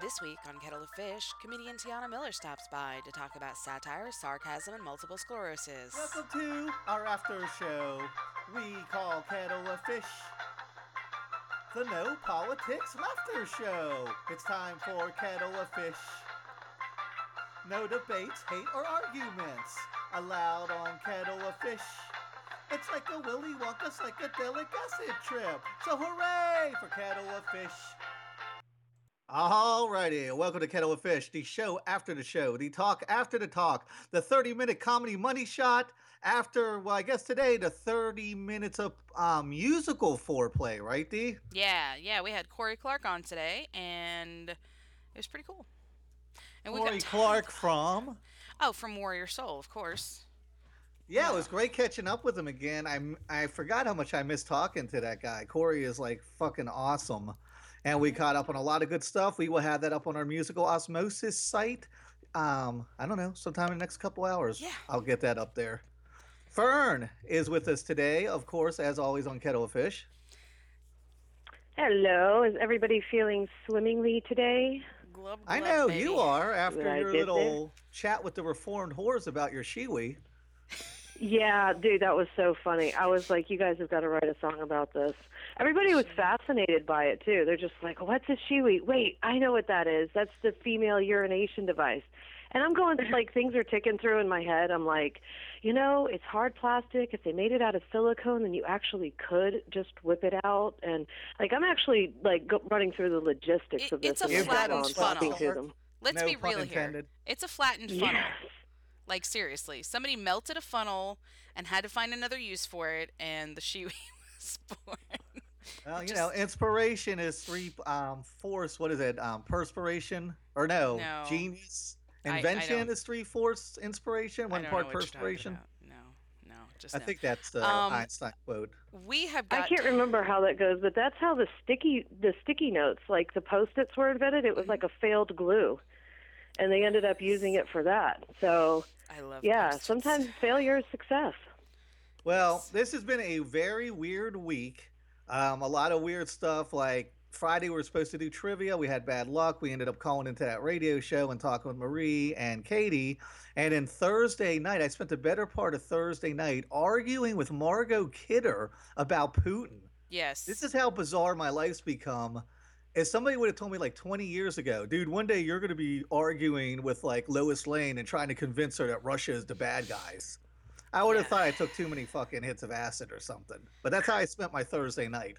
This week on Kettle of Fish, comedian Tiana Miller stops by to talk about satire, sarcasm, and multiple sclerosis. Welcome to our after show we call Kettle of Fish. The No Politics Laughter Show. It's time for Kettle of Fish. No debates, hate, or arguments allowed on Kettle of Fish. It's like a Willy Wonka psychedelic acid trip. So hooray for Kettle of Fish. Alrighty, welcome to Kettle of Fish, the show after the show, the talk after the talk, the 30 minute comedy money shot after, well, I guess today, the 30 minutes of um, musical foreplay, right, Dee? Yeah, yeah, we had Kory Clarke on today, and it was pretty cool. And Kory Clarke from. Oh, from Warrior Soul, of course. Yeah, it was great catching up with him again. I I forgot how much I missed talking to that guy. Kory is like fucking awesome, and we caught up on a lot of good stuff. We will have that up on our musical osmosis site. Um, I don't know, sometime in the next couple hours. Yeah. I'll get that up there. Fern is with us today, of course, as always on Kettle of Fish. Hello, is everybody feeling swimmingly today? Glub, I know baby. you are after I your get little chat with the reformed whores about your Shewee. Yeah, dude, that was so funny. I was like, you guys have got to write a song about this. Everybody was fascinated by it too. They're just like, what's a Shewee? Wait, I know what that is. That's the female urination device. And I'm going like things are ticking through in my head. I'm like, you know, it's hard plastic. If they made it out of silicone, then you actually could just whip it out. And like, I'm actually like go- running through the logistics It- of this. it's a in my head flattened I'm talking funnel. Let's No be real intended. here. It's a flattened funnel. Yes. Like seriously, somebody melted a funnel and had to find another use for it, and the Shewee was born. Well, you know, inspiration is three um force. What is it? Um, perspiration or no? No. Genius. I- I Invention is three fourths inspiration, I one don't part know what you're perspiration. No, no, just I no. think that's the Um, Einstein quote. we have got. I can't remember how that goes, but that's how the sticky the sticky notes, like the post-its, were invented. It was like a failed glue, and they ended up using it for that. So I love. yeah, Post-its. sometimes failure is success. Well, this has been a very weird week. Um, a lot of weird stuff. Like Friday, we were supposed to do trivia. We had bad luck. We ended up calling into that radio show and talking with Marie and Katie. And then Thursday night, I spent the better part of Thursday night arguing with Margot Kidder about Putin. Yes. This is how bizarre my life's become. If somebody would have told me like 20 years ago, dude, one day you're going to be arguing with like Lois Lane and trying to convince her that Russia is the bad guys, I would have Yeah. thought I took too many fucking hits of acid or something. But that's how I spent my Thursday night.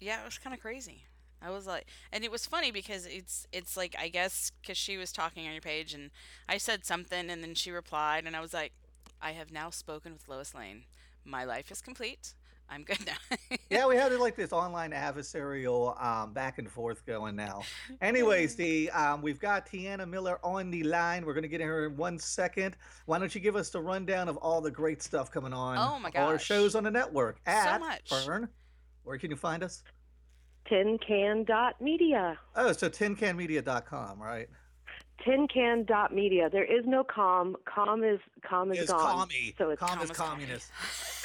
Yeah, it was kind of crazy. I was like, and it was funny because it's it's like I guess because she was talking on your page and I said something and then she replied and I was like, I have now spoken with Lois Lane. My life is complete. I'm good now. Yeah, we had like this online adversarial um, back and forth going now. Anyways, the um, we've got Tiana Miller on the line. We're gonna get her in one second. Why don't you give us the rundown of all the great stuff coming on? Oh my All our shows on the network. At much. Fern, where can you find us? Tin Can Media. Oh, so tincanmedia.com, right? Tin Can dot Media. There is no com. Com is com is It's gone. commie. So it's Com Com is is communist.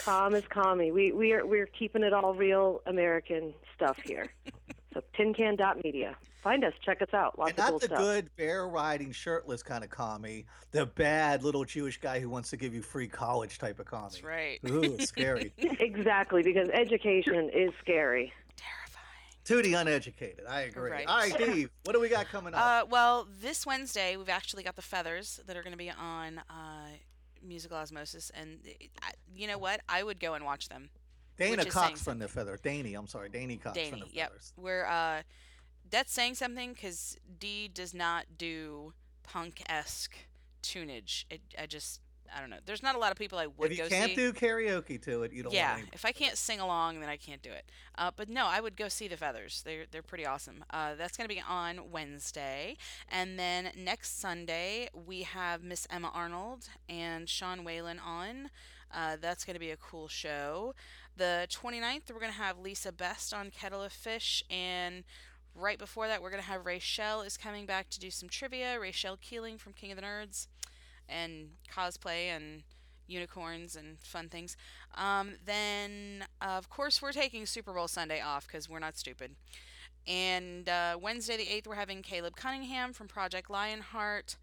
com is commie. We we are we're keeping it all real American stuff here. so Tin Can dot Media. Find us. Check us out. Lots And of not cool the stuff. good bear riding shirtless kind of commie, the bad little Jewish guy who wants to give you free college type of commie. That's right. Ooh, scary. Exactly, because education is scary. To the uneducated. I agree. Right. All right, Dave, what do we got coming up? Uh, well, this Wednesday we've actually got the feathers that are going to be on uh, musical osmosis, and I, you know what? I would go and watch them. Dana which is saying Cox from the Feather. Danny, I'm sorry. Danny Cox from the Danny, yep. Feathers. We're uh, that's saying something because D does not do punk esque tunage. It, I just, I don't know. There's not a lot of people I would see. If you can't see. do karaoke to it, you don't yeah, if I can't sing along, then I can't do it. Uh, but no, I would go see the Feathers. They're they're pretty awesome. Uh, that's going to be on Wednesday, and then next Sunday we have Miss Emma Arnold and Sean Whalen on. Uh, that's going to be a cool show. The 29th we're going to have Lisa Best on Kettle of Fish, and right before that we're going to have Rachel is coming back to do some trivia. Rachel Keeling from King of the Nerds, and cosplay and unicorns and fun things. Um, then, of course, we're taking Super Bowl Sunday off because we're not stupid. And uh, Wednesday the 8th, we're having Caleb Cunningham from Project Lionheart.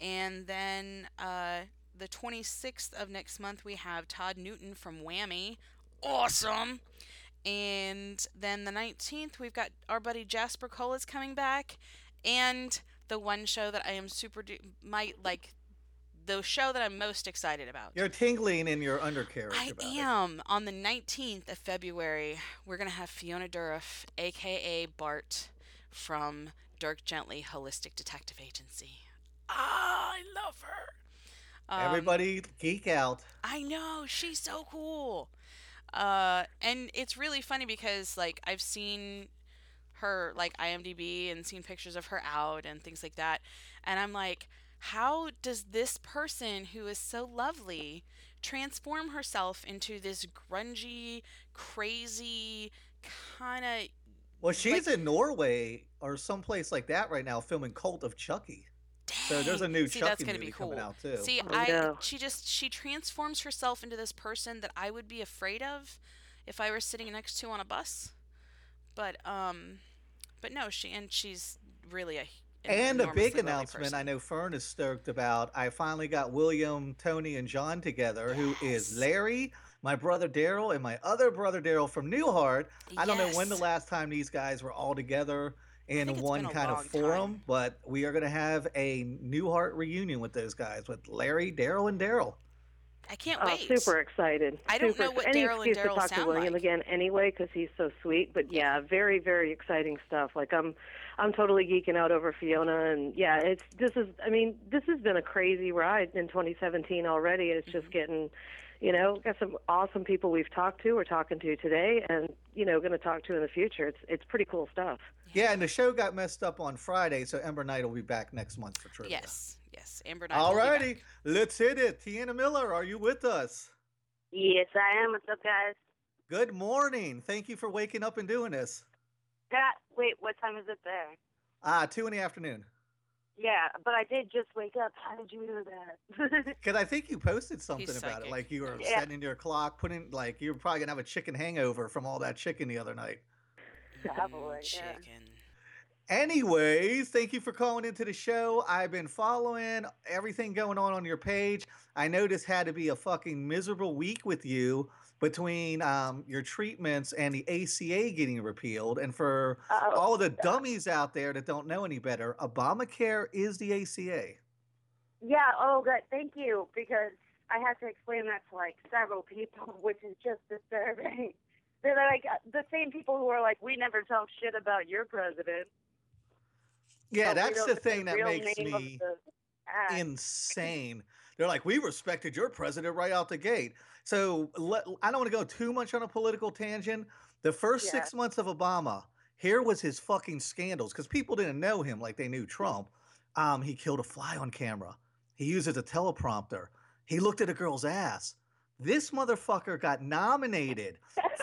And then uh, the 26th of next month, we have Todd Newton from Whammy. Awesome! And then the 19th, we've got our buddy Jasper Cole is coming back. And the one show that I am super, du- my, like, the show that I'm most excited about. You're tingling in your undercarriage. I about it. am. On the 19th of February, we're going to have Fiona Dourif, aka Bart, from Dirk Gently Holistic Detective Agency. Ah, I love her. Um, Everybody geek out. I know, she's so cool. Uh, and it's really funny because, like, I've seen her, like, IMDb and seen pictures of her out and things like that. And I'm like, how does this person who is so lovely transform herself into this grungy, crazy, kind of. Well, she's in Norway or someplace like that right now filming Cult of Chucky. So there's a new See, Chucky that's gonna movie be cool. coming out too. See, Oh, I no. she just she transforms herself into this person that I would be afraid of if I were sitting next to on a bus. But um, but no, she and she's really a an and a big announcement person. I know Fern is stoked about. I finally got William, Tony, and John together, who is Larry, my brother Daryl, and my other brother Daryl from Newhart. I don't know when the last time these guys were all together in one kind of forum, time. but we are going to have a Newhart reunion with those guys, with Larry, Daryl, and Daryl. I can't wait. Oh, wait. super excited. I don't super know what Any Daryl and excuse Daryl to talk to sound William like. again anyway because he's so sweet. But yeah, very very exciting stuff. Like I'm, I'm totally geeking out over Fiona, and yeah, it's this is. I mean, this has been a crazy ride in 2017 already. It's just Mm-hmm. getting, you know, got some awesome people we've talked to, we're talking to today, and you know, going to talk to in the future. It's it's pretty cool stuff. Yeah, and the show got messed up on Friday, so Ember Knight will be back next month for trivia. Yes, yes. Amber Knight. will be Alrighty, let's hit it. Tiana Miller, are you with us? Yes, I am. What's up, guys? Good morning. Thank you for waking up and doing this. God, wait, what time is it there? Ah, two in the afternoon. Yeah, but I did just wake up. How did you know that? Because I think you posted something about psychic. it, like you were Yeah. setting your clock, putting like you were probably gonna have a chicken hangover from all that chicken the other night. Probably, yeah. Chicken. Anyways, thank you for calling into the show. I've been following everything going on on your page. I know this had to be a fucking miserable week with you between um, your treatments and the ACA getting repealed. And for Oh, all the dummies out there that don't know any better, Obamacare is the ACA. yeah, oh, good. Thank you, because I had to explain that to like several people, which is just disturbing. They're like uh, the same people who are like, we never talk shit about your president. Yeah, that's the thing that makes me the insane. They're like, we respected your president right out the gate. So let, I don't want to go too much on a political tangent. The first Yeah. six months of Obama, here was his fucking scandals because people didn't know him like they knew Trump. Um, he killed a fly on camera. He uses a teleprompter. He looked at a girl's ass. This motherfucker got nominated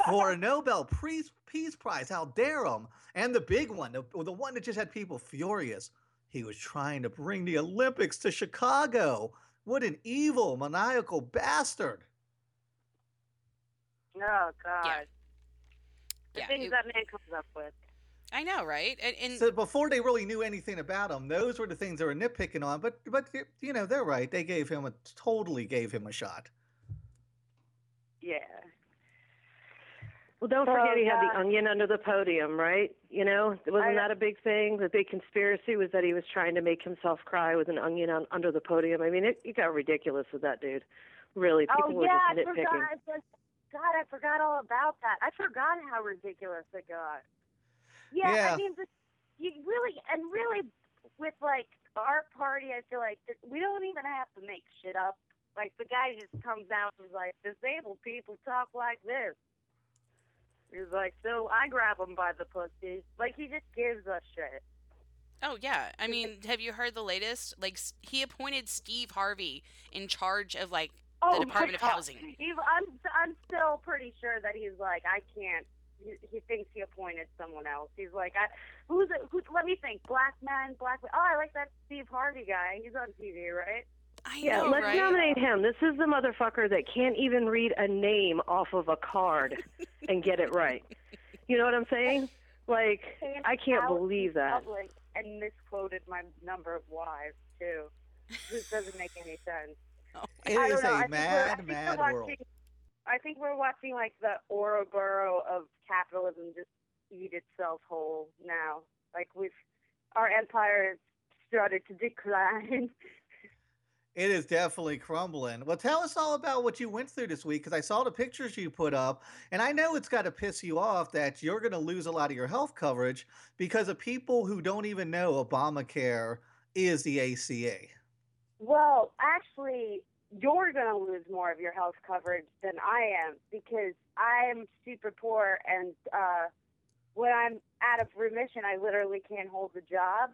for a Nobel Peace, Peace Prize. How dare him? And the big one, the, the one that just had people furious. He was trying to bring the Olympics to Chicago. What an evil, maniacal bastard. oh God, the Yeah, things it- that man comes up with. I know, right? And, and So before they really knew anything about him, those were the things they were nitpicking on. But but you know they're right. They gave him a totally gave him a shot. Yeah. Well, don't Oh, forget he had God. the uh, onion under the podium, right? You know, wasn't I- that a big thing? The big conspiracy was that he was trying to make himself cry with an onion on, under the podium. I mean, it, it got ridiculous with that dude. Really, oh, people oh were yeah, I just forgot. nitpicking. I just, God, I forgot all about that. I forgot how ridiculous it got. Yeah, Yeah. I mean, this, you really and really with like our party, I feel like that we don't even have to make shit up. Like the guy just comes out and is like, "Disabled people talk like this." He's like, "So I grab him by the pussy." Like he just gives us shit. oh yeah, I mean, have you heard the latest? Like he appointed Steve Harvey in charge of like Oh, the Department of Housing. He's, I'm I'm still pretty sure that he's like I can't. He, he thinks he appointed someone else. He's like, I, who's it? Who, let me think. Black man, black man. Oh, I like that Steve Harvey guy. He's on TV, right? I Yeah, know, let's right? nominate him. This is the motherfucker that can't even read a name off of a card and get it right. You know what I'm saying? Like, came I can't believe that. public and misquoted my number of wives too. This doesn't make any sense. Oh, it I is don't know. I a think we're- mad, think we're mad watching, world. I think we're watching like the Ouroboros of capitalism just eat itself whole now. Like we've our empire has started to decline. It is definitely crumbling. Well, tell us all about what you went through this week because I saw the pictures you put up, and I know it's got to piss you off that you're going to lose a lot of your health coverage because of people who don't even know Obamacare is the ACA. well, actually, you're going to lose more of your health coverage than I am because I'm super poor and uh, when I'm out of remission, I literally can't hold a job.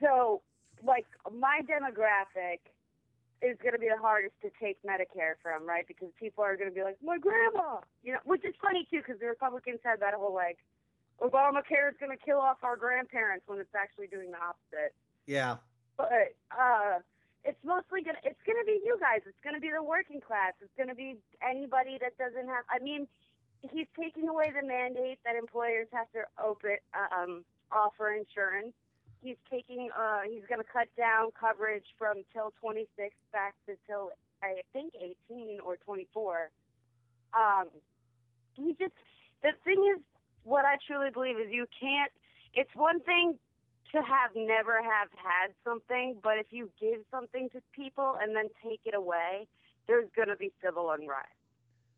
So, like, my demographic is going to be the hardest to take Medicare from, right? Because people are going to be like, my grandma, you know, which is funny too, because the Republicans had that whole like, Obamacare is going to kill off our grandparents when it's actually doing the opposite. Yeah. But uh, it's mostly gonna, it's going to be you guys. It's going to be the working class. It's going to be anybody that doesn't have. I mean, he's taking away the mandate that employers have to open, um, offer insurance he's taking uh he's going to cut down coverage from till 26 back to till I think 18 or 24. Um he just the thing is what I truly believe is you can't it's one thing to have never have had something, but if you give something to people and then take it away, there's going to be civil unrest.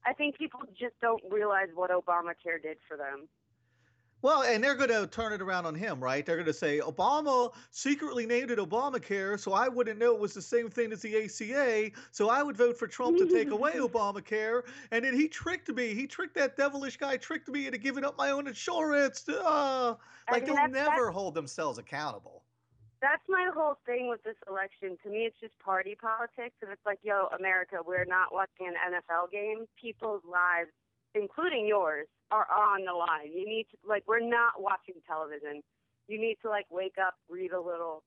I think people just don't realize what Obamacare did for them. Well, and they're going to turn it around on him, right? They're going to say Obama secretly named it Obamacare, so I wouldn't know it was the same thing as the ACA. So I would vote for Trump to take away Obamacare, and then he tricked me. He tricked that devilish guy, tricked me into giving up my own insurance. Uh, like mean, they'll that's- never that's- hold themselves accountable. that's my whole thing with this election. To me, it's just party politics, and it's like, yo, America, we're not watching an NFL game. People's lives, including yours, are on the line. You need to like, we're not watching television. You need to like wake up, read a little,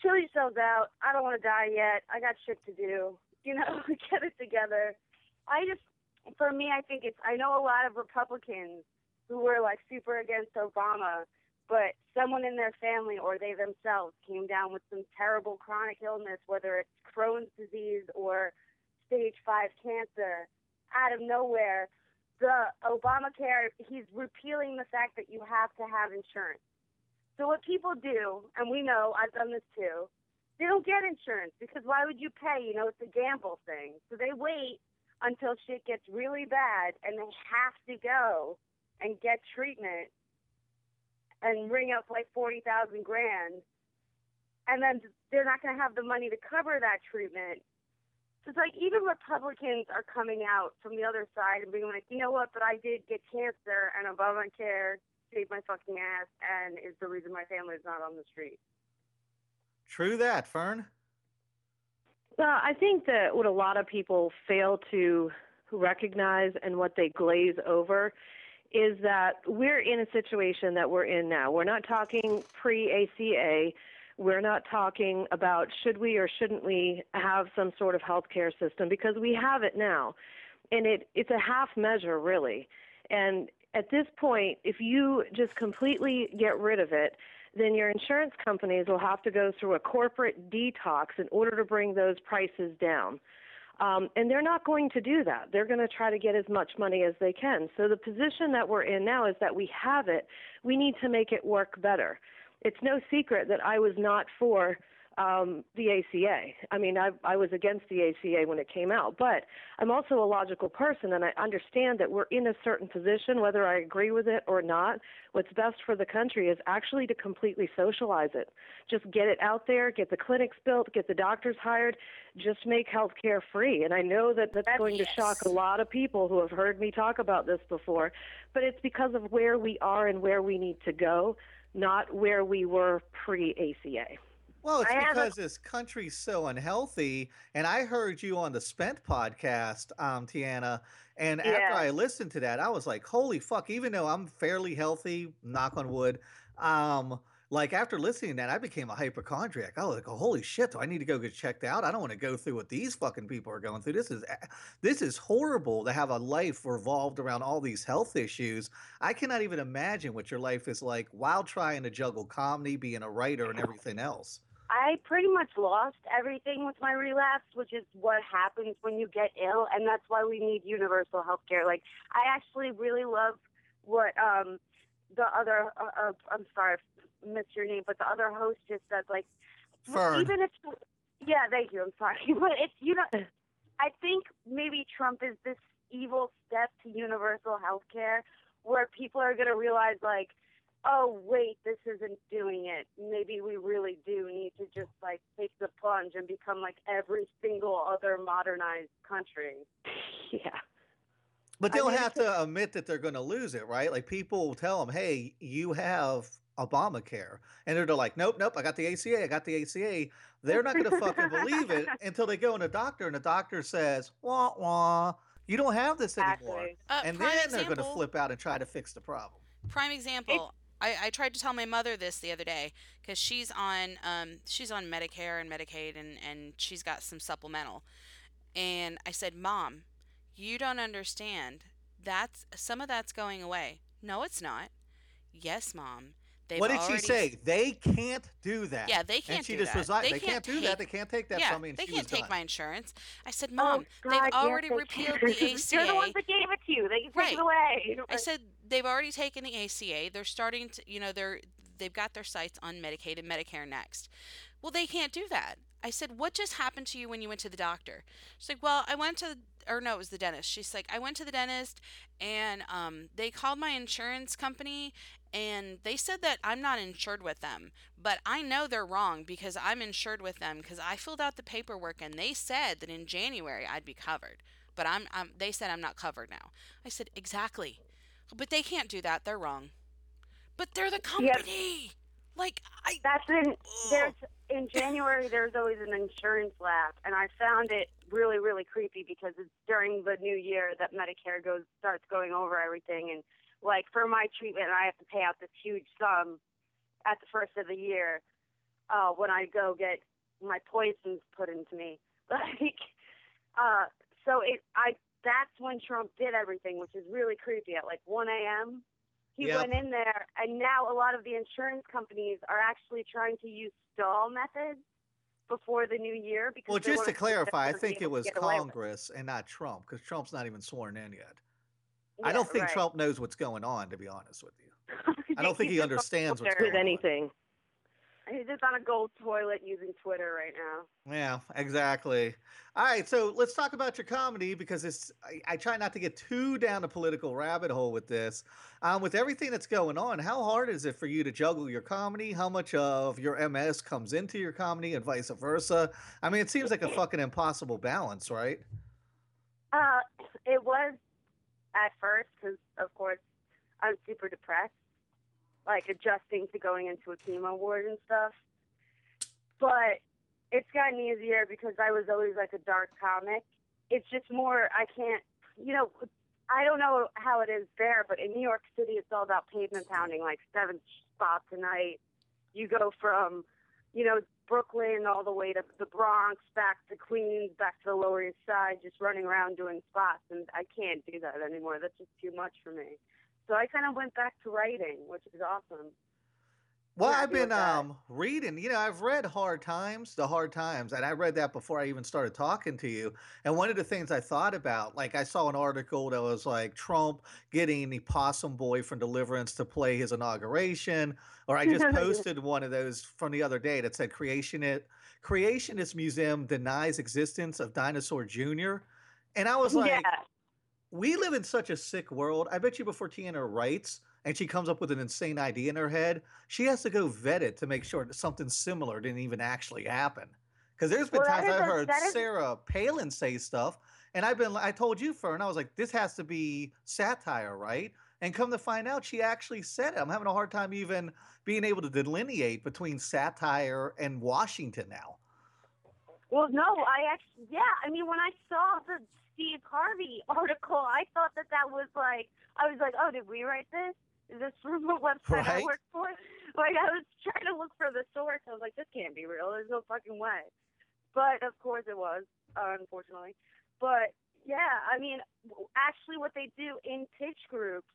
chill yourselves out. I don't want to die yet. I got shit to do. You know, get it together. I just, for me, I think it's. I know a lot of Republicans who were like super against Obama but someone in their family or they themselves came down with some terrible chronic illness, whether it's Crohn's disease or stage five cancer, out of nowhere, the Obamacare, he's repealing the fact that you have to have insurance. So what people do, and we know, I've done this too, they don't get insurance because why would you pay? You know, it's a gamble thing. So they wait until shit gets really bad and they have to go and get treatment and ring up like forty thousand grand, and then they're not going to have the money to cover that treatment. So it's like even Republicans are coming out from the other side and being like, you know what? But I did get cancer, and Obamacare saved my fucking ass, and is the reason my family is not on the street. True that, Fern. Well, I think that what a lot of people fail to recognize and what they glaze over is that we're in a situation that we're in now. We're not talking pre ACA. We're not talking about should we or shouldn't we have some sort of health care system because we have it now. And it, it's a half measure, really. And at this point, if you just completely get rid of it, then your insurance companies will have to go through a corporate detox in order to bring those prices down. Um, and they're not going to do that. They're going to try to get as much money as they can. So the position that we're in now is that we have it. We need to make it work better. It's no secret that I was not for um, the ACA. I mean, I, I was against the ACA when it came out, but I'm also a logical person, and I understand that we're in a certain position, whether I agree with it or not. What's best for the country is actually to completely socialize it. Just get it out there, get the clinics built, get the doctors hired, just make health care free. And I know that that's That- going to shock a lot of people who have heard me talk about this before, but it's because of where we are and where we need to go, not where we were pre ACA. Well, it's I have a- because this country's so unhealthy. And I heard you on the Spent podcast, um, Tiana. And after I listened to that, I was like, holy fuck, even though I'm fairly healthy, knock on wood, um, like after listening to that, I became a hypochondriac. I was like, oh, holy shit, do I need to go get checked out? I don't want to go through what these fucking people are going through. This is this is horrible to have a life revolved around all these health issues. I cannot even imagine what your life is like while trying to juggle comedy, being a writer, and everything else. I pretty much lost everything with my relapse, which is what happens when you get ill, and that's why we need universal health care. Like, I actually really love what um the other uh, uh, I'm sorry, I missed your name, but the other host just said like, Fern. even if yeah, thank you. I'm sorry, but it's you know, I think maybe Trump is this evil step to universal health care where people are going to realize like oh wait this isn't doing it maybe we really do need to just like take the plunge and become like every single other modernized country Yeah. But they'll mean, have to admit that they're going to lose it, right? Like people will tell them, "Hey, you have Obamacare," and they're like, "Nope, nope, I got the ACA, I got the ACA." They're not going to fucking believe it until they go in a doctor, and the doctor says, "Wah wah, you don't have this anymore," Uh, and prime then they're going to flip out and try to fix the problem. prime example I, I tried to tell my mother this the other day because she's on um, she's on medicare and medicaid and, and she's got some supplemental and i said mom you don't understand that's some of that's going away no it's not yes mom They've what did already, she say? They can't do that. Yeah, they can't And she do just that. was like, They "They, can't, can't do that. They can't take that yeah, from me." And they she can't was take done. my insurance. I said, Oh, Mom, God, they've yes, already they repealed can. the ACA. They're the ones that gave it to you. They can take Right. it away. I said they've already taken the ACA. They're starting to, you know, they're they've got their sights on Medicaid and Medicare next. Well, they can't do that. I said, "What just happened to you when you went to the doctor?" She's like, "Well, I went to or no, it was the dentist." She's like, "I went to the dentist and um they called my insurance company and they said that I'm not insured with them, but I know they're wrong because I'm insured with them because I filled out the paperwork and they said that in January I'd be covered, but I'm, I'm they said I'm not covered now." I said, "Exactly." But they can't do that. They're wrong. But they're the company. Like I That's in there's in January there's always an insurance lapse, and I found it really, really creepy because it's during the new year that Medicare goes starts going over everything and like for my treatment I have to pay out this huge sum at the first of the year, uh, when I go get my poisons put into me. Like uh so it I that's when Trump did everything, which is really creepy at like one AM he Yep. went in there and now a lot of the insurance companies are actually trying to use stall methods before the new year because Well, just to wanna see if clarify, I think it was get away with Congress and not Trump because Trump's not even sworn in yet. Yeah, I don't think right. Trump knows what's going on, to be honest with you. I don't think he He's just on understands what's going With on. anything. He's just on a gold toilet using Twitter right now. Yeah, exactly. All right, so let's talk about your comedy because it's. I, I try not to get too down a political rabbit hole with this. Um, with everything that's going on, how hard is it for you to juggle your comedy? How much of your MS comes into your comedy and vice versa? I mean, it seems like a fucking impossible balance, right? Uh, it was at first because, of course, I'm super depressed, like adjusting to going into a chemo ward and stuff. But it's gotten easier because I was always like a dark comic. It's just more, I can't, you know, I don't know how it is there, but in New York City, it's all about pavement pounding, like seven spots a night. You go from, you know, Brooklyn all the way to the Bronx, back to Queens, back to the Lower East Side, just running around doing spots, and I can't do that anymore. That's just too much for me. So I kind of went back to writing, which is awesome. Well, I've been um reading, you know, I've read Hard Times, The Hard Times, and I read that before I even started talking to you. And one of the things I thought about, like I saw an article that was like Trump getting the possum boy from Deliverance to play his inauguration, or I just posted one of those from the other day that said Creationist Creationist Museum denies existence of Dinosaur Jr. And I was like, yeah, we live in such a sick world. I bet you before Tiana writes and she comes up with an insane idea in her head, she has to go vet it to make sure that something similar didn't even actually happen. Because there's been Well, times I've a- heard is- Sarah Palin say stuff, and I've been, I told you, Fern, I was like, this has to be satire, right? And come to find out, she actually said it. I'm having a hard time even being able to delineate between satire and Washington now. Well, no, I actually, yeah. I mean, when I saw the Steve Harvey article, I thought that that was like, I was like, oh, did we write this? Is this from a website I Right. work for? like I was trying to look for the source. I was like, this can't be real. There's no fucking way. But of course it was, uh, unfortunately. But yeah, I mean, actually, what they do in pitch groups,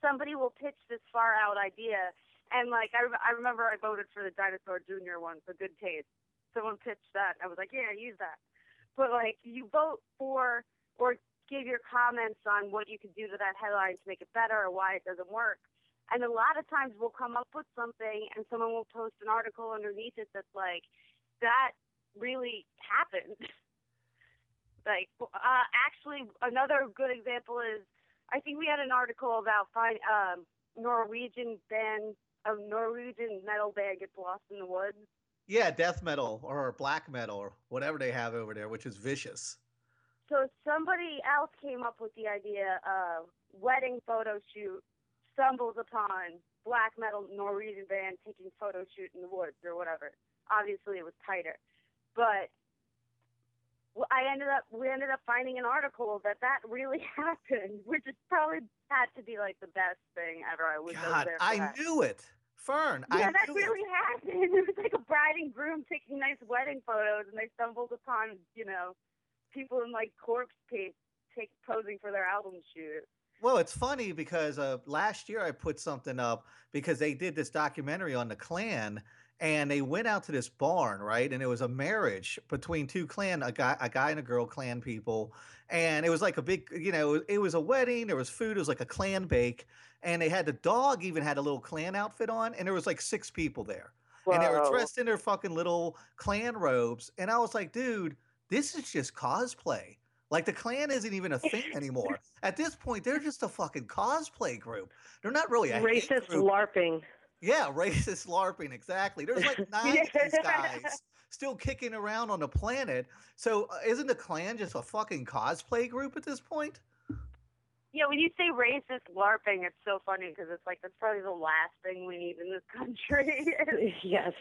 somebody will pitch this far out idea, and like I, I remember I voted for the Dinosaur Junior one for good taste. Someone pitched that. I was like, yeah, use that. But like, you vote for or give your comments on what you could do to that headline to make it better or why it doesn't work. And a lot of times we'll come up with something and someone will post an article underneath it that's like, that really happened. like, uh, actually, another good example is I think we had an article about find, um, Norwegian band, a Norwegian metal band gets lost in the woods. Yeah, death metal or black metal or whatever they have over there, which is vicious. So somebody else came up with the idea of wedding photo shoot, stumbles upon black metal Norwegian band taking photo shoot in the woods or whatever. Obviously, it was tighter, but I ended up we ended up finding an article that that really happened, which is probably had to be like the best thing ever. I was God, there I that. knew it. Fern, Yeah, I that really it. happened. It was like a bride and groom taking nice wedding photos, and they stumbled upon, you know, people in like corpse paint take posing for their album shoot. Well, it's funny because uh, last year I put something up because they did this documentary on the Klan, and they went out to this barn, right? And it was a marriage between two Klan, a guy, a guy and a girl Klan people, and it was like a big, you know, it was a wedding. There was food. It was like a Klan bake, and they had the dog even had a little Klan outfit on, and there was like six people there, and they were dressed in their fucking little Klan robes, and I was like, dude, this is just cosplay. Like the Klan isn't even a thing anymore. At this point, they're just a fucking cosplay group. They're not really a Racist. LARPing. Yeah, racist LARPing, exactly. There's like nine of these guys still kicking around on the planet. So uh, isn't the Klan just a fucking cosplay group at this point? Yeah, when you say racist LARPing, it's so funny because it's like that's probably the last thing we need in this country. yes.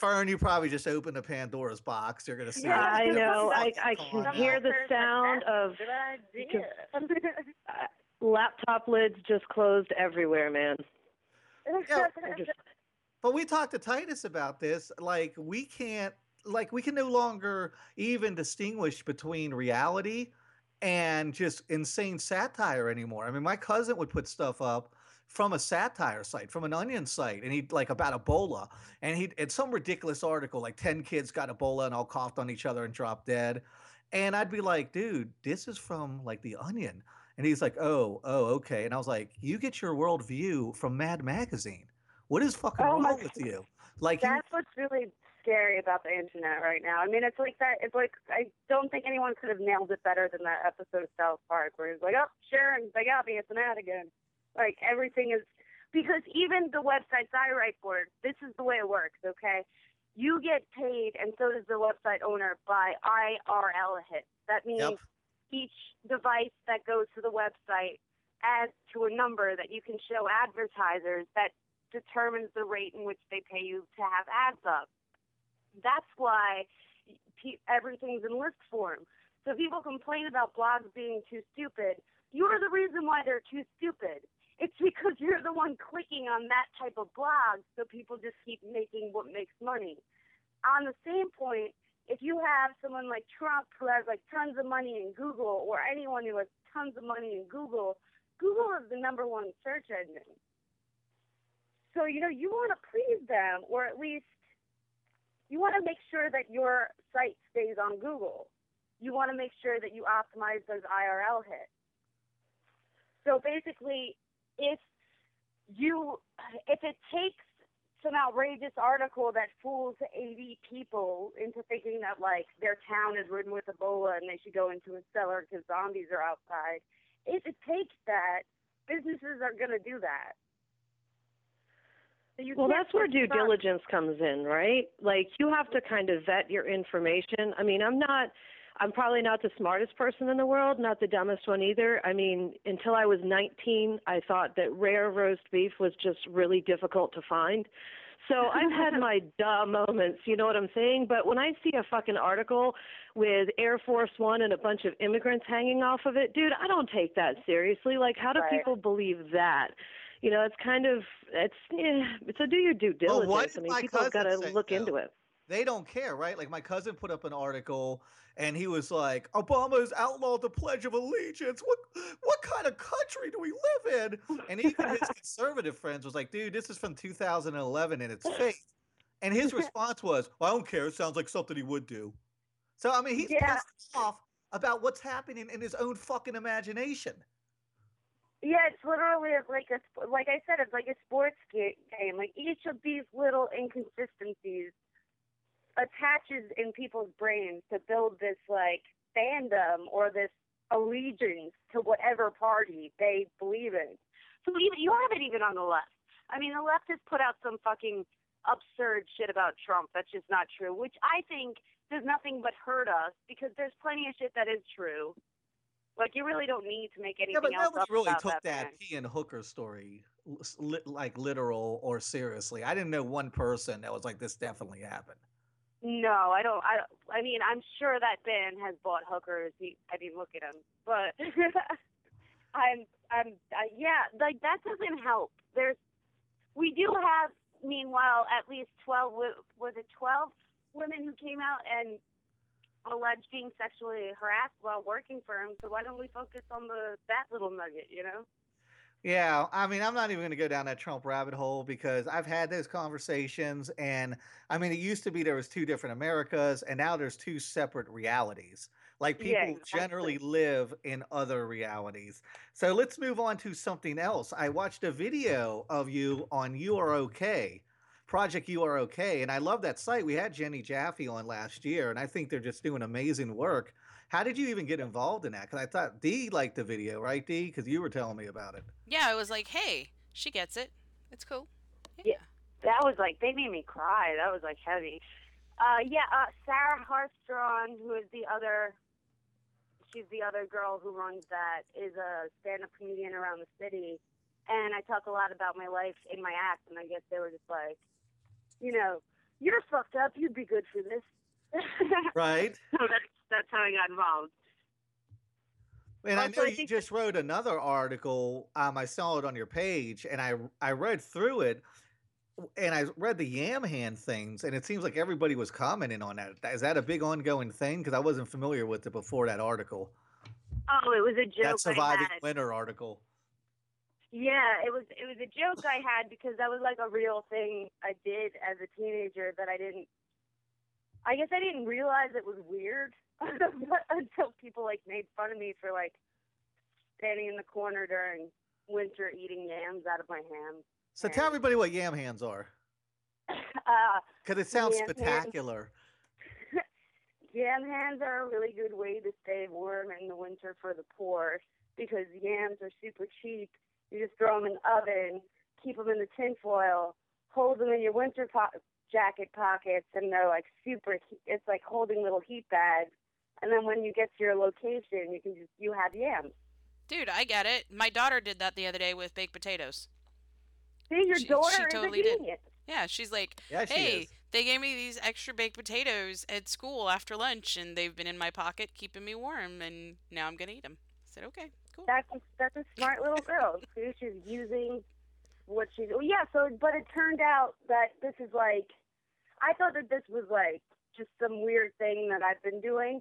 Fern, you probably just opened the Pandora's box. You're gonna see. Yeah, what I the know. I, I can on. hear the sound of uh, laptop lids just closed everywhere, man. Yeah, just- But we talked to Titus about this. Like we can't like we can no longer even distinguish between reality and just insane satire anymore. I mean, my cousin would put stuff up from a satire site, from an onion site, and he'd like about Ebola. And he it's some ridiculous article, like 10 kids got Ebola and all coughed on each other and dropped dead. And I'd be like, dude, this is from like the onion. And he's like, oh, oh, okay. And I was like, you get your worldview from Mad Magazine. What is fucking Oh wrong with you? Like, you, That's what's really scary about the internet right now. I mean, it's like that. It's like I don't think anyone could have nailed it better than that episode of South Park where he's like, "Oh, Sharon, they got me. It's an ad again." Like everything is because even the websites I write for, this is the way it works. Okay, you get paid, and so does the website owner by IRL hits. That means Yep. each device that goes to the website adds to a number that you can show advertisers that determines the rate in which they pay you to have ads up. That's why everything's in list form. So people complain about blogs being too stupid. You're the reason why they're too stupid. It's because you're the one clicking on that type of blog, so people just keep making what makes money. On the same point, if you have someone like Trump who has like tons of money in Google, or anyone who has tons of money in Google, Google is the number one search engine. So, you know, you want to please them, or at least you want to make sure that your site stays on Google. You want to make sure that you optimize those IRL hits. So basically, if you, if it takes some outrageous article that fools 80 people into thinking that like their town is ridden with Ebola and they should go into a cellar because zombies are outside, if it takes that, businesses are going to do that. So Well, that's where due diligence comes in, right? Like you have to kind of vet your information. I mean, I'm not I'm probably not the smartest person in the world, not the dumbest one either. I mean, until I was 19, I thought that rare roast beef was just really difficult to find. So I've had my duh moments, you know what I'm saying? But when I see a fucking article with Air Force One and a bunch of immigrants hanging off of it, dude, I don't take that seriously. Like, how do Right. people believe that? You know, it's kind of it's yeah, so do your due diligence. what I mean, people have got to look though? into it. They don't care, right? Like my cousin put up an article and he was like, Obama has outlawed the Pledge of Allegiance. What what kind of country do we live in? And even his conservative friends was like, dude, this is from 2011 and it's fake. And his response was, well, I don't care. It sounds like something he would do. So I mean, he's Yeah. pissed off about what's happening in his own fucking imagination. Yeah, it's literally like a like I said, it's like a sports game. Like each of these little inconsistencies attaches in people's brains to build this like fandom or this allegiance to whatever party they believe in. So even you have it even on the left. I mean, the left has put out some fucking absurd shit about Trump. That's just not true. Which I think does nothing but hurt us because there's plenty of shit that is true. Like you really don't need to make anything Yeah, but else nobody really took that, that. P and Hooker story li- like literal or seriously. I didn't know one person that was like, this definitely happened. No, I don't. I I mean, I'm sure that Ben has bought hookers. He, I mean, look at him. But I'm, I'm, uh, yeah, like that doesn't help. There's, we do have, meanwhile, at least twelve. wo- Was it twelve women who came out and alleged being sexually harassed while working for him? So why don't we focus on the that little nugget? You know? Yeah, I mean, I'm not even going to go down that Trump rabbit hole because I've had those conversations, and I mean, it used to be there was two different Americas, and now there's two separate realities. Like Yeah, people exactly. generally live in other realities. So let's move on to something else. I watched a video of you on You Are Okay, Project You Are Okay, and I love that site. We had Jenny Jaffe on last year, and I think they're just doing amazing work. How did you even get involved in that? Because I thought Dee liked the video, right, Dee? Because you were telling me about it. Yeah, I was like, hey, she gets it. It's cool. Yeah. that was like they made me cry. That was like heavy. Uh, yeah, uh, Sarah Hartshorne, who is the other, she's the other girl who runs that, is a stand-up comedian around the city, and I talk a lot about my life in my act, and I guess they were just like, you know, you're fucked up. You'd be good for this. Right. so that's that's how I got involved. And I know I you just wrote another article. Um, I saw it on your page, and I I read through it, and I read the yam hand things, and it seems like everybody was commenting on that. Is that a big ongoing thing? Because I wasn't familiar with it before that article, Oh, it was a joke. that surviving winter article. Yeah, it was it was a joke I had because that was like a real thing I did as a teenager that I didn't I guess I didn't realize it was weird until people like made fun of me for like standing in the corner during winter eating yams out of my hand. So tell everybody what yam hands are, Uh because it sounds Yam hands. spectacular. Yam hands are a really good way to stay warm in the winter for the poor because yams are super cheap. You just throw them in the oven, keep them in the tin foil, hold them in your winter po- jacket pockets, and they're like super. It's like holding little heat bags. And then when you get to your location, you can just you have yams. Dude, I get it. My daughter did that the other day with baked potatoes. See, your She- she daughter totally is a did. Yeah, she's like, Yeah, she hey, is. they gave me these extra baked potatoes at school after lunch, and they've been in my pocket keeping me warm, and now I'm gonna eat them. I said, okay, cool. That's a, that's a smart little girl. See, she's using what she's. Well, yeah. So, but it turned out that this is like, I thought that this was like just some weird thing that I've been doing,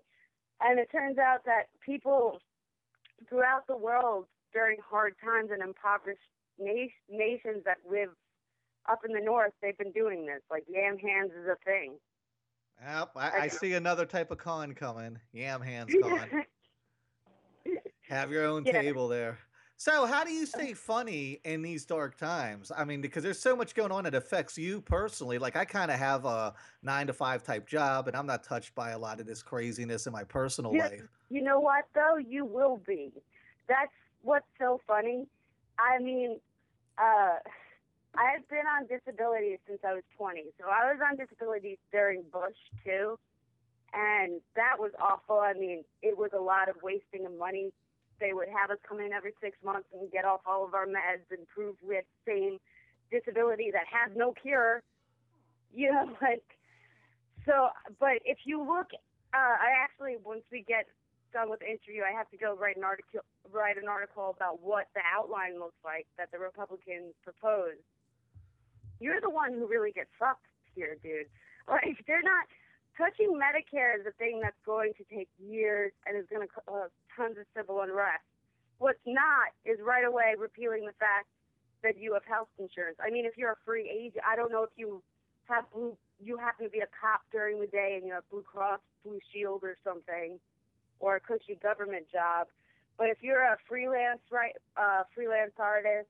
and it turns out that people throughout the world during hard times and impoverished na- nations that live up in the north, they've been doing this. Like yam hands is a thing. Yep, I, I I- see another type of con coming. Yam hands con. Have your own Yeah. table there. So, how do you stay funny in these dark times? I mean, because there's so much going on that affects you personally. Like, I kind of have a nine to five type job, and I'm not touched by a lot of this craziness in my personal Yeah. life. You know what though? You will be. That's what's so funny. I mean, uh I've been on disability since I was 20. So I was on disability during Bush too. And that was awful. I mean, it was a lot of wasting of money. They would have us come in every six months and get off all of our meds and prove we had the same disability that has no cure. You know, like, so, but if you look, uh, I actually, once we get done with the interview, I have to go write an article write an article about what the outline looks like that the Republicans proposed. You're the one who really gets fucked here, dude. Like they're not touching Medicare is a thing that's going to take years and is going to cause tons of civil unrest. What's not is right away repealing the fact that you have health insurance. I mean, if you're a free agent, I don't know if you have blue, you happen to be a cop during the day and you have Blue Cross, Blue Shield, or something, or a cushy government job. But if you're a freelance, right, uh, freelance artist,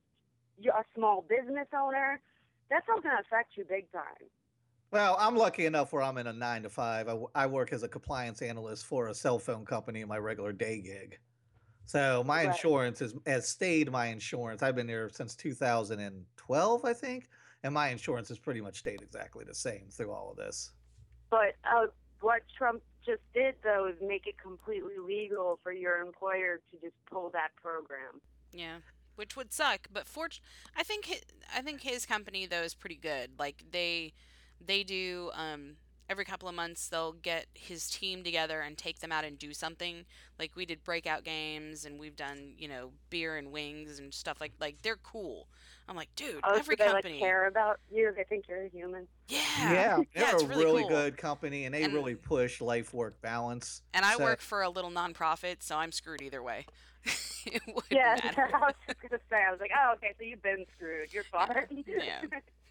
you're a small business owner, that's all going to affect you big time. Well, I'm lucky enough where I'm in a nine to five. I, I work as a compliance analyst for a cell phone company in my regular day gig. So my Right. insurance is, has stayed my insurance. I've been here since 2012, I think, and my insurance has pretty much stayed exactly the same through all of this. But uh, what Trump just did, though, is make it completely legal for your employer to just pull that program. Yeah, which would suck. But fort- I think his, I think his company though is pretty good. Like they they do um, every couple of months they'll get his team together and take them out and do something. Like we did breakout games and we've done you know beer and wings and stuff like like they're cool. I'm like, dude, Oh, every so they company, like care about you. They think you're a human. yeah, Yeah, they're it's a really really cool. good company, and they And- really push life work balance. And I So- work for a little nonprofit, so I'm screwed either way. it Yeah, matter. I was just gonna say. I was like, oh, okay, so you've been screwed. You're fine. Yeah.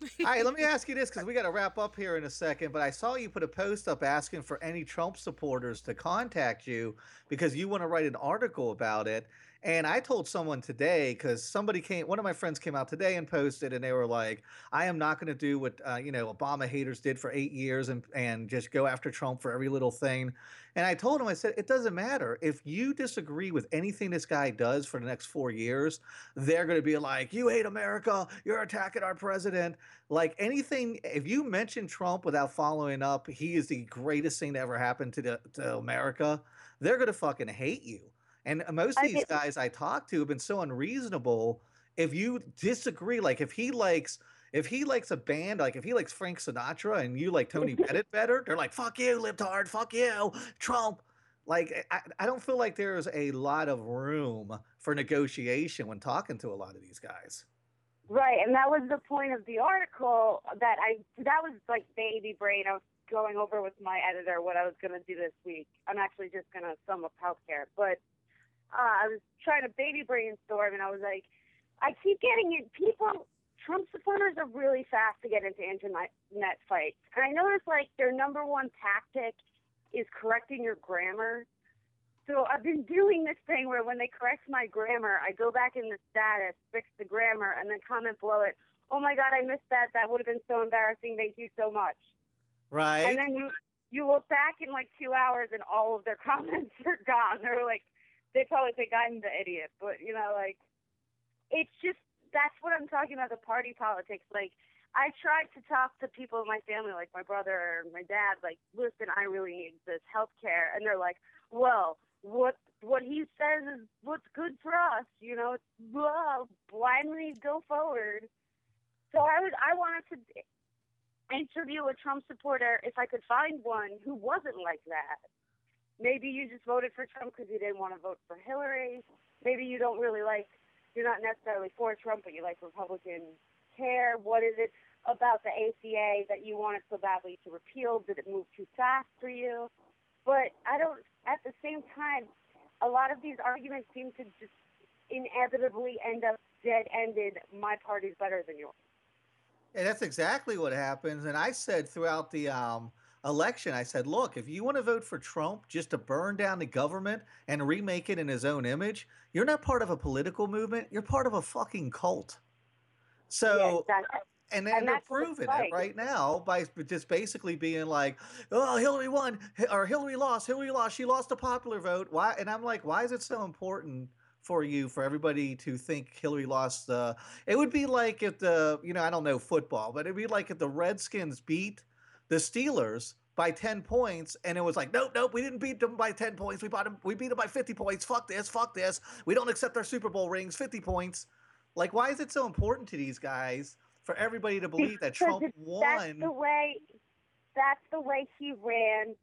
All right, let me ask you this because we got to wrap up here in a second. But I saw you put a post up asking for any Trump supporters to contact you because you want to write an article about it. And I told someone today because somebody came, one of my friends came out today and posted, and they were like, "I am not going to do what uh, you know Obama haters did for eight years and and just go after Trump for every little thing." And I told him, I said, "It doesn't matter if you disagree with anything this guy does for the next four years. They're going to be like, you hate America, you're attacking our president." like anything if you mention trump without following up he is the greatest thing to ever happen to the to america they're gonna fucking hate you and uh, most of these get- guys i talk to have been so unreasonable if you disagree like if he likes if he likes a band like if he likes frank sinatra and you like tony bennett better they're like fuck you libtard fuck you trump like eh, I, I don't feel like there's a lot of room for negotiation when talking to a lot of these guys Right, and that was the point of the article that I that was like baby brain. I was going over with my editor what I was going to do this week. I'm actually just going to sum up healthcare, but uh, I was trying to baby brainstorm, and I was like, I keep getting it. People, Trump supporters are really fast to get into internet fights, and I noticed like their number one tactic is correcting your grammar. So I've been doing this thing where when they correct my grammar, I go back in the status, fix the grammar, and then comment below it. Oh my God, I missed that. That would have been so embarrassing. Thank you so much. right And then you you look back in like two hours, and all of their comments are gone. They're like, they probably think I'm the idiot, but you know, like, it's just that's what I'm talking about. The party politics, like. I tried to talk to people in my family, like my brother or my dad, like, listen, I really need this health care. And they're like, well, what what he says is what's good for us. You know, whoa, blindly go forward. So I would I wanted to interview a Trump supporter if I could find one who wasn't like that. Maybe you just voted for Trump because you didn't want to vote for Hillary. Maybe you don't really like you're not necessarily for Trump, but you like Republican care. What is it about the ACA that you wanted so badly to repeal? Did it move too fast for you? But I don't. At the same time, a lot of these arguments seem to just inevitably end up dead-ended. My party's better than yours. And that's exactly what happens. And I said throughout the um, election, I said, look, if you want to vote for Trump just to burn down the government and remake it in his own image, you're not part of a political movement. You're part of a fucking cult. So, yeah, exactly. and then and they're proving it right now by just basically being like, oh, Hillary won or Hillary lost. Hillary lost. She lost the popular vote. Why? And I'm like, why is it so important? For you, for everybody to think Hillary lost the, it would be like if the, you know, I don't know football, but it'd be like if the Redskins beat the Steelers by 10 points and it was like, nope, nope, we didn't beat them by 10 points. We bought them, we beat them by 50 points. Fuck this, fuck this. We don't accept our Super Bowl rings, 50 points. Like, why is it so important to these guys for everybody to believe that Trump That's won? the way. That's the way he ran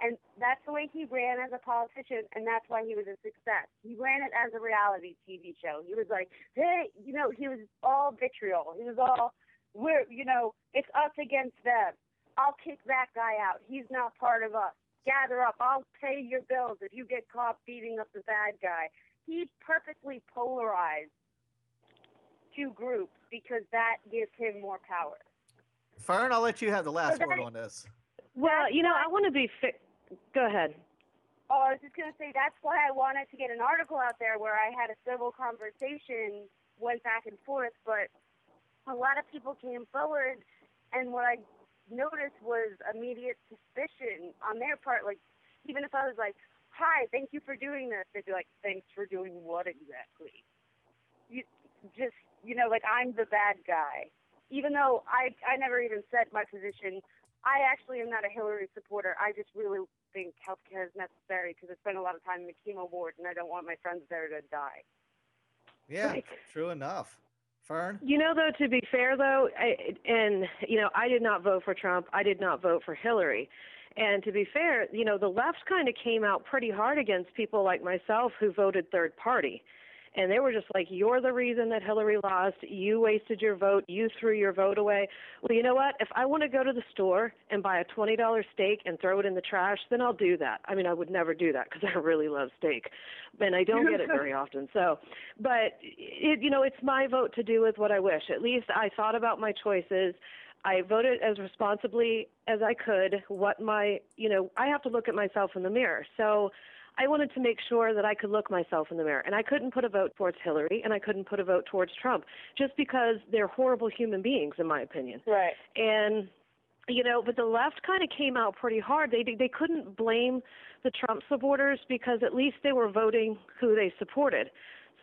And that's the way he ran as a politician, and that's why he was a success. He ran it as a reality TV show. He was like, hey, you know, he was all vitriol. He was all, we're, you know, it's us against them. I'll kick that guy out. He's not part of us. Gather up. I'll pay your bills if you get caught beating up the bad guy. He perfectly polarized two groups because that gives him more power. Fern, I'll let you have the last So word on this. Well, you know, I want to be. Fi- Go ahead. Oh, I was just gonna say that's why I wanted to get an article out there where I had a civil conversation, went back and forth, but a lot of people came forward, and what I noticed was immediate suspicion on their part. Like, even if I was like, "Hi, thank you for doing this," they'd be like, "Thanks for doing what exactly?" You just, you know, like I'm the bad guy, even though I I never even said my position. I actually am not a Hillary supporter. I just really think healthcare is necessary because I spend a lot of time in the chemo ward and I don't want my friends there to die. Yeah, Right. true enough. Fern? You know, though, to be fair, though, I, and you know, I did not vote for Trump. I did not vote for Hillary. And to be fair, you know, the left kind of came out pretty hard against people like myself who voted third party. And they were just like, you're the reason that Hillary lost. You wasted your vote. You threw your vote away. Well, you know what? If I want to go to the store and buy a $20 steak and throw it in the trash, then I'll do that. I mean, I would never do that because I really love steak. And I don't get it very often. So, but it, you know, it's my vote to do with what I wish. At least I thought about my choices. I voted as responsibly as I could. What my, you know, I have to look at myself in the mirror. So I wanted to make sure that I could look myself in the mirror. And I couldn't put a vote towards Hillary and I couldn't put a vote towards Trump just because they're horrible human beings, in my opinion. Right. And you know, but the left kind of came out pretty hard. They they couldn't blame the Trump supporters because at least they were voting who they supported.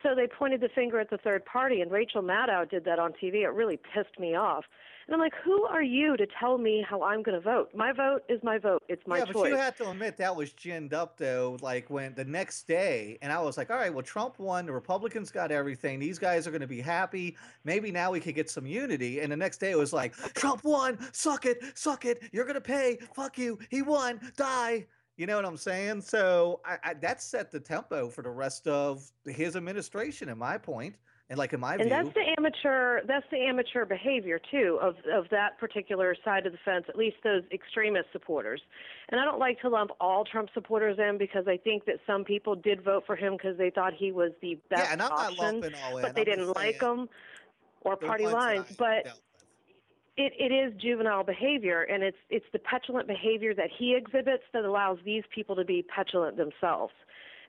So they pointed the finger at the third party, and Rachel Maddow did that on TV. It really pissed me off. And I'm like, who are you to tell me how I'm going to vote? My vote is my vote. It's my yeah, choice. but you have to admit that was ginned up though. Like when the next day, and I was like, all right, well, Trump won. The Republicans got everything. These guys are going to be happy. Maybe now we could get some unity. And the next day it was like, Trump won. Suck it. Suck it. You're going to pay. Fuck you. He won. Die. You know what I'm saying? So I, I, that set the tempo for the rest of his administration, in my point, and like in my and view. that's the amateur that's the amateur behavior too of of that particular side of the fence at least those extremist supporters and i don't like to lump all trump supporters in because i think that some people did vote for him because they thought he was the best yeah, and I'm not option lumping all in. but they I'm didn't like him or party lines but. It, it is juvenile behavior and it's it's the petulant behavior that he exhibits that allows these people to be petulant themselves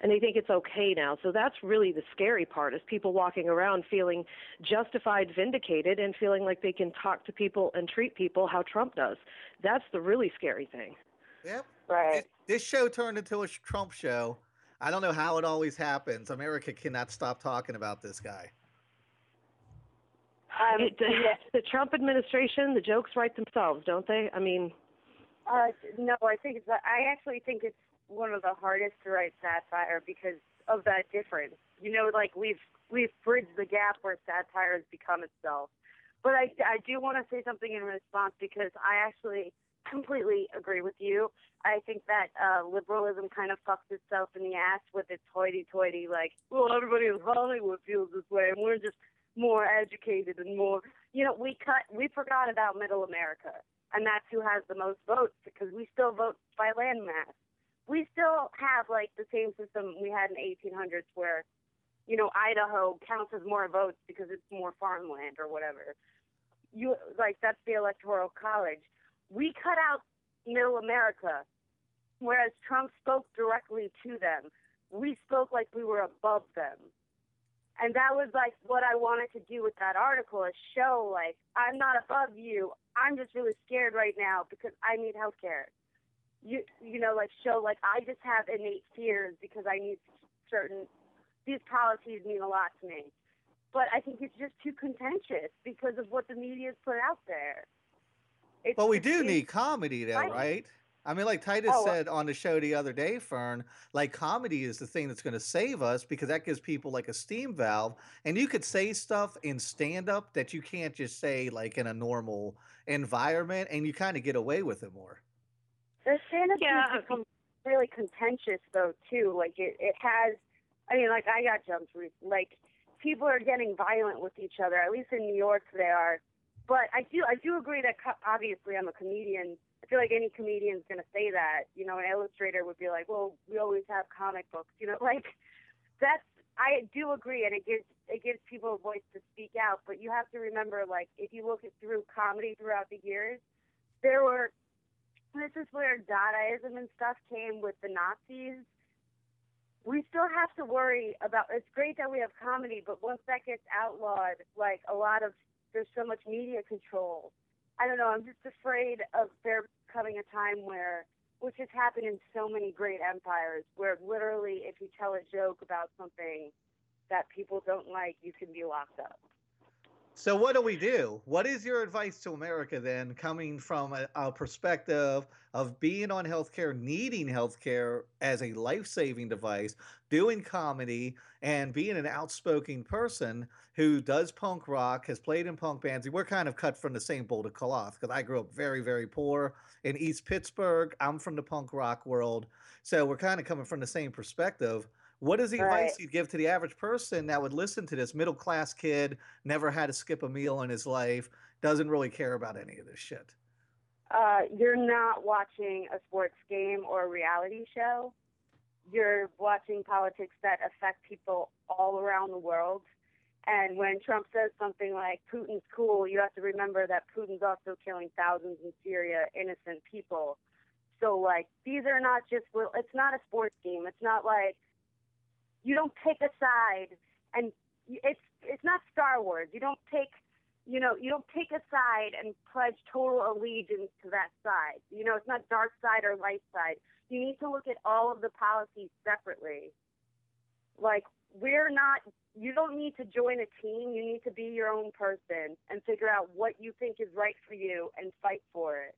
and they think it's okay now so that's really the scary part is people walking around feeling justified vindicated and feeling like they can talk to people and treat people how trump does that's the really scary thing Yep. Right. This, this show turned into a Trump show. I don't know how it always happens. America cannot stop talking about this guy. Um, it, yeah. the trump administration the jokes write themselves don't they i mean Uh, no, I think it's. I actually think it's one of the hardest to write satire because of that difference. You know, like we've we've bridged the gap where satire has become itself. But I I do want to say something in response because I actually completely agree with you. I think that uh, liberalism kind of fucks itself in the ass with its hoity-toity, like, well, everybody in Hollywood feels this way, and we're just more educated and more. You know, we cut, we forgot about Middle America and that's who has the most votes because we still vote by landmass. We still have like the same system we had in the 1800s where, you know, Idaho counts as more votes because it's more farmland or whatever. You like that's the electoral college. We cut out Middle America, whereas Trump spoke directly to them. We spoke like we were above them. And that was like what I wanted to do with that article is show like I'm not above you. I'm just really scared right now because I need health care. You you know, like show like I just have innate fears because I need certain these policies mean a lot to me. But I think it's just too contentious because of what the media's put out there. It's, But we do need comedy, though, Right. right? I mean, like Titus Oh, uh said on the show the other day, Fern, like comedy is the thing that's going to save us because that gives people like a steam valve. And you could say stuff in stand up that you can't just say like in a normal environment and you kind of get away with it more. The stand-up Yeah, needs to come really contentious though too. Like it, it has. I mean, like I got jumped. re- Like people are getting violent with each other. At least in New York, they are. But I do, I do agree that co- obviously I'm a comedian. I feel like any comedian's gonna say that. You know, an illustrator would be like, "Well, we always have comic books." You know, like that's. I do agree, and it gives it gives people a voice to speak out. But you have to remember, like, if you look at through comedy throughout the years, there were. This is where Dadaism and stuff came with the Nazis. We still have to worry about. It's great that we have comedy, but once that gets outlawed, like a lot of there's so much media control. I don't know. I'm just afraid of there coming a time where, which has happened in so many great empires, where literally if you tell a joke about something that people don't like, you can be locked up. So what do we do? What is your advice to America then, coming from a, a perspective of being on healthcare, needing healthcare as a life-saving device, doing comedy, and being an outspoken person who does punk rock, has played in punk bands? We're kind of cut from the same bowl of cloth because I grew up very, very poor in East Pittsburgh. I'm from the punk rock world, so we're kind of coming from the same perspective. What is the Right. advice you'd give to the average person that would listen to this middle class kid, never had to skip a meal in his life, doesn't really care about any of this shit? uh, you're not watching a sports game or a reality show. You're watching politics that affect people all around the world. And when Trump says something like Putin's cool, you have to remember that Putin's also killing thousands in Syria, innocent people. So like these are not just well, it's not a sports game. It's not like you don't pick a side and it's it's not Star Wars. You don't take you know, you don't pick a side and pledge total allegiance to that side. You know, it's not dark side or light side. You need to look at all of the policies separately. Like, we're not, you don't need to join a team. You need to be your own person and figure out what you think is right for you and fight for it.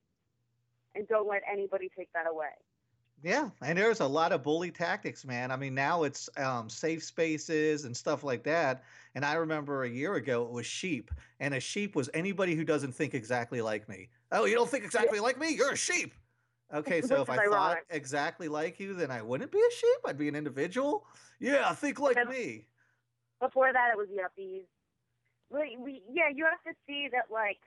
And don't let anybody take that away. Yeah, and there's a lot of bully tactics, man. I mean, now it's um, safe spaces and stuff like that. And I remember a year ago it was sheep, and a sheep was anybody who doesn't think exactly like me. Oh, you don't think exactly like me? You're a sheep. Okay, so if I is thought exactly like you, then I wouldn't be a sheep. I'd be an individual. Yeah, think like me. Before that, it was yuppies. We, we, yeah, you have to see that, like,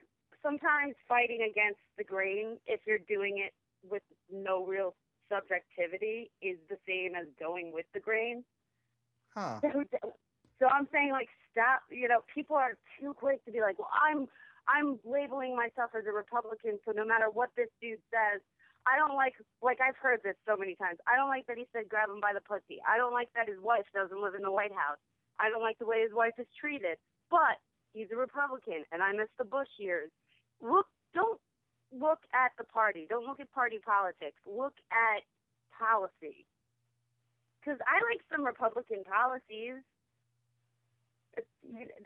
sometimes fighting against the grain, if you're doing it with no real subjectivity, is the same as going with the grain. Huh. So, so I'm saying, like, stop. You know, people are too quick to be like, well, I'm, I'm labeling myself as a Republican, so no matter what this dude says, I don't like, like I've heard this so many times. I don't like that he said grab him by the pussy. I don't like that his wife doesn't live in the White House. I don't like the way his wife is treated. But he's a Republican, and I miss the Bush years. Look, don't look at the party. Don't look at party politics. Look at policy. Because I like some Republican policies.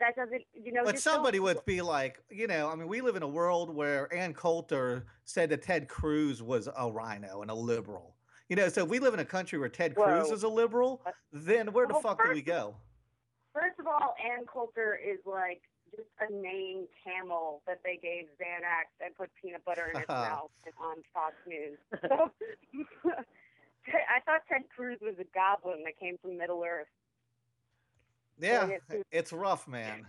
That doesn't, you know. But somebody would be like, you know, I mean, we live in a world where Ann Coulter said that Ted Cruz was a RINO and a liberal. You know, so if we live in a country where Ted Cruz is a liberal, then where the Well, fuck do we go? First of all, Ann Coulter is like just a name camel that they gave Xanax and put peanut butter in its mouth on Fox News. So, I thought Ted Cruz was a goblin that came from Middle Earth. Yeah, it's rough, man.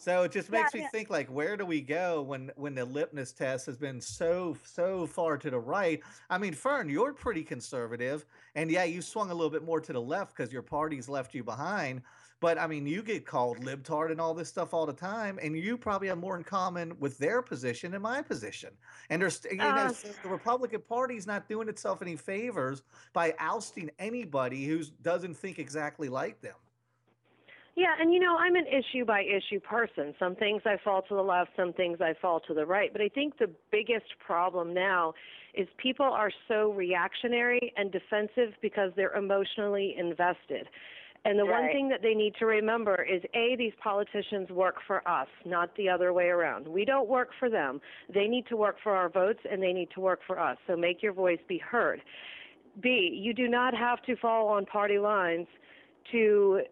So it just Yeah, makes me yeah. think like where do we go when when the litmus test has been so so far to the right? I mean, Fern, you're pretty conservative, and yeah, you swung a little bit more to the left because your party's left you behind. But I mean, you get called libtard and all this stuff all the time, and you probably have more in common with their position and my position. And there's you know Uh, the Republican Party's not doing itself any favors by ousting anybody who doesn't think exactly like them. Yeah, and you know, I'm an issue by issue person. Some things I fall to the left, some things I fall to the right. But I think the biggest problem now is people are so reactionary and defensive because they're emotionally invested. And the one thing that they need to remember is A, these politicians work for us, not the other way around. We don't work for them. They need to work for our votes and they need to work for us. So make your voice be heard. B, you do not have to fall on party lines to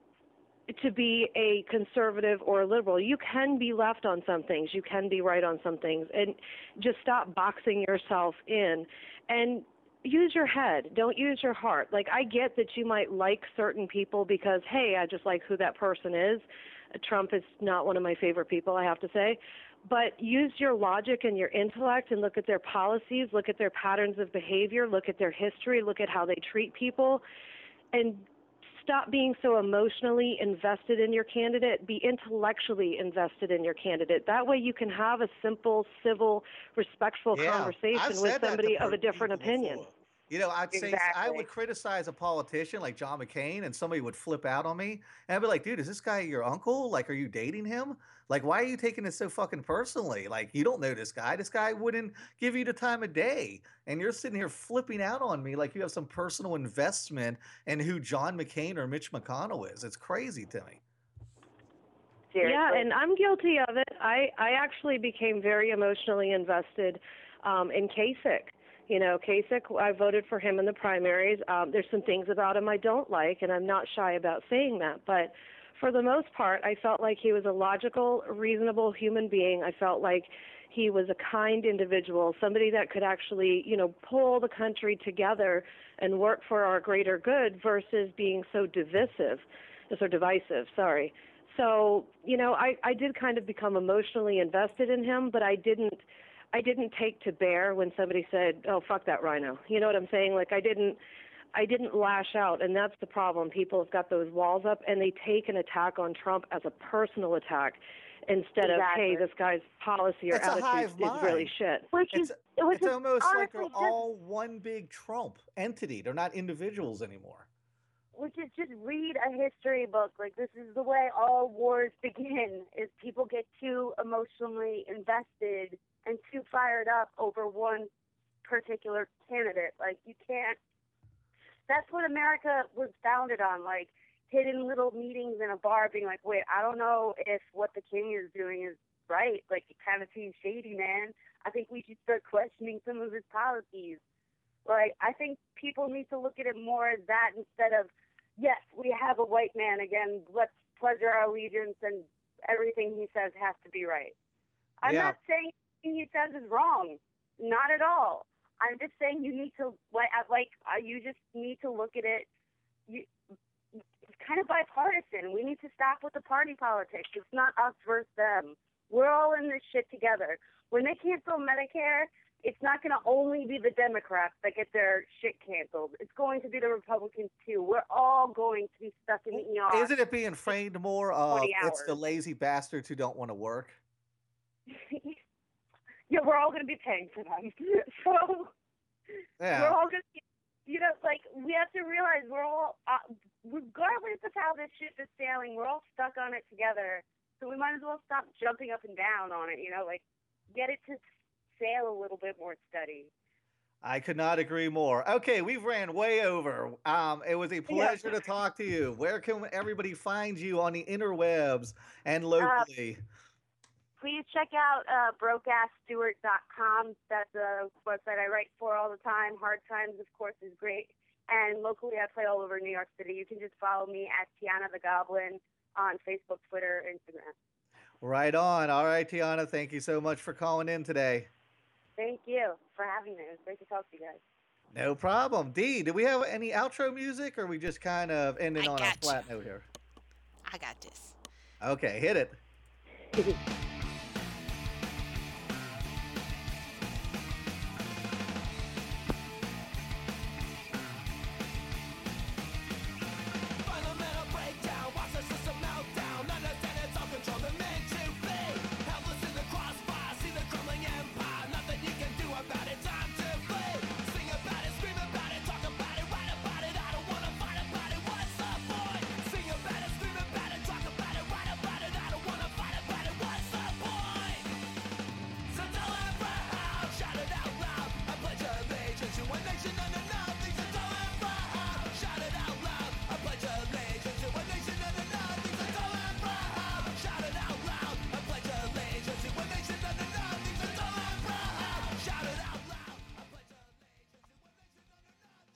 to be a conservative or a liberal. You can be left on some things, you can be right on some things, and just stop boxing yourself in. And use your head. Don't use your heart. Like I get that you might like certain people because hey, I just like who that person is. Trump is not one of my favorite people, I have to say. But use your logic and your intellect and look at their policies, look at their patterns of behavior, look at their history, look at how they treat people, and stop being so emotionally invested in your candidate. Be intellectually invested in your candidate. That way you can have a simple, civil, respectful Yeah, conversation with somebody of a different opinion. before. You know, I'd say I would criticize a politician like John McCain, and somebody would flip out on me, and I'd be like, "Dude, is this guy your uncle? Like, are you dating him? Like, why are you taking this so fucking personally? Like, you don't know this guy. This guy wouldn't give you the time of day, and you're sitting here flipping out on me like you have some personal investment in who John McCain or Mitch McConnell is. It's crazy to me." Seriously. Yeah, and I'm guilty of it. I I actually became very emotionally invested um, in Kasich. You know, Kasich, I voted for him in the primaries. Um, there's some things about him I don't like, and I'm not shy about saying that. But for the most part, I felt like he was a logical, reasonable human being. I felt like he was a kind individual, somebody that could actually, you know, pull the country together and work for our greater good versus being so divisive, so divisive. Sorry. So, you know, I, I did kind of become emotionally invested in him, but I didn't I didn't take to bear when somebody said, "Oh, fuck that RINO." You know what I'm saying? Like I didn't I didn't lash out, and that's the problem. People have got those walls up, and they take an attack on Trump as a personal attack instead of, "Hey, this guy's policy or It's attitude hive is really shit." Which It's is which it's is almost like they're just all one big Trump entity. They're not individuals anymore. Which is just read a history book. Like this is the way all wars begin: is people get too emotionally invested and too fired up over one particular candidate. Like you can't. That's what America was founded on. Like hidden little meetings in a bar, being like, "Wait, I don't know if what the king is doing is right. Like it kind of seems shady, man. I think we should start questioning some of his policies." Like I think people need to look at it more as that instead of yes, we have a white man again. Let's pledge our allegiance, and everything he says has to be right. I'm Yeah. not saying anything he says is wrong, not at all. I'm just saying you need to like, like you just need to look at it. You, it's kind of bipartisan. We need to stop with the party politics. It's not us versus them. We're all in this shit together. When they cancel Medicare, it's not going to only be the Democrats that get their shit canceled. It's going to be the Republicans too. We're all going to be stuck in the ER. Isn't it being framed more of it's the lazy bastards who don't want to work? yeah, we're all going to be paying for them. so we're all going to, you know, like we have to realize we're all, uh, regardless of how this ship is sailing, we're all stuck on it together. So we might as well stop jumping up and down on it. You know, like get it to sail a little bit more steady. I could not agree more. Okay, we've ran way over. Um, it was a pleasure to talk to you. Where can everybody find you on the interwebs and locally? please check out uh, brokeassstuart.com. That's a website I write for all the time. Hard Times, of course, is great. And locally, I play all over New York City. You can just follow me at Tiana the Goblin on Facebook, Twitter, Instagram. right on. All right, Tiana, thank you so much for calling in today. Thank you for having me. It was great to talk to you guys. No problem. D, do we have any outro music or are we just kind of ending I on a got you. flat note here? I got this. Okay, hit it.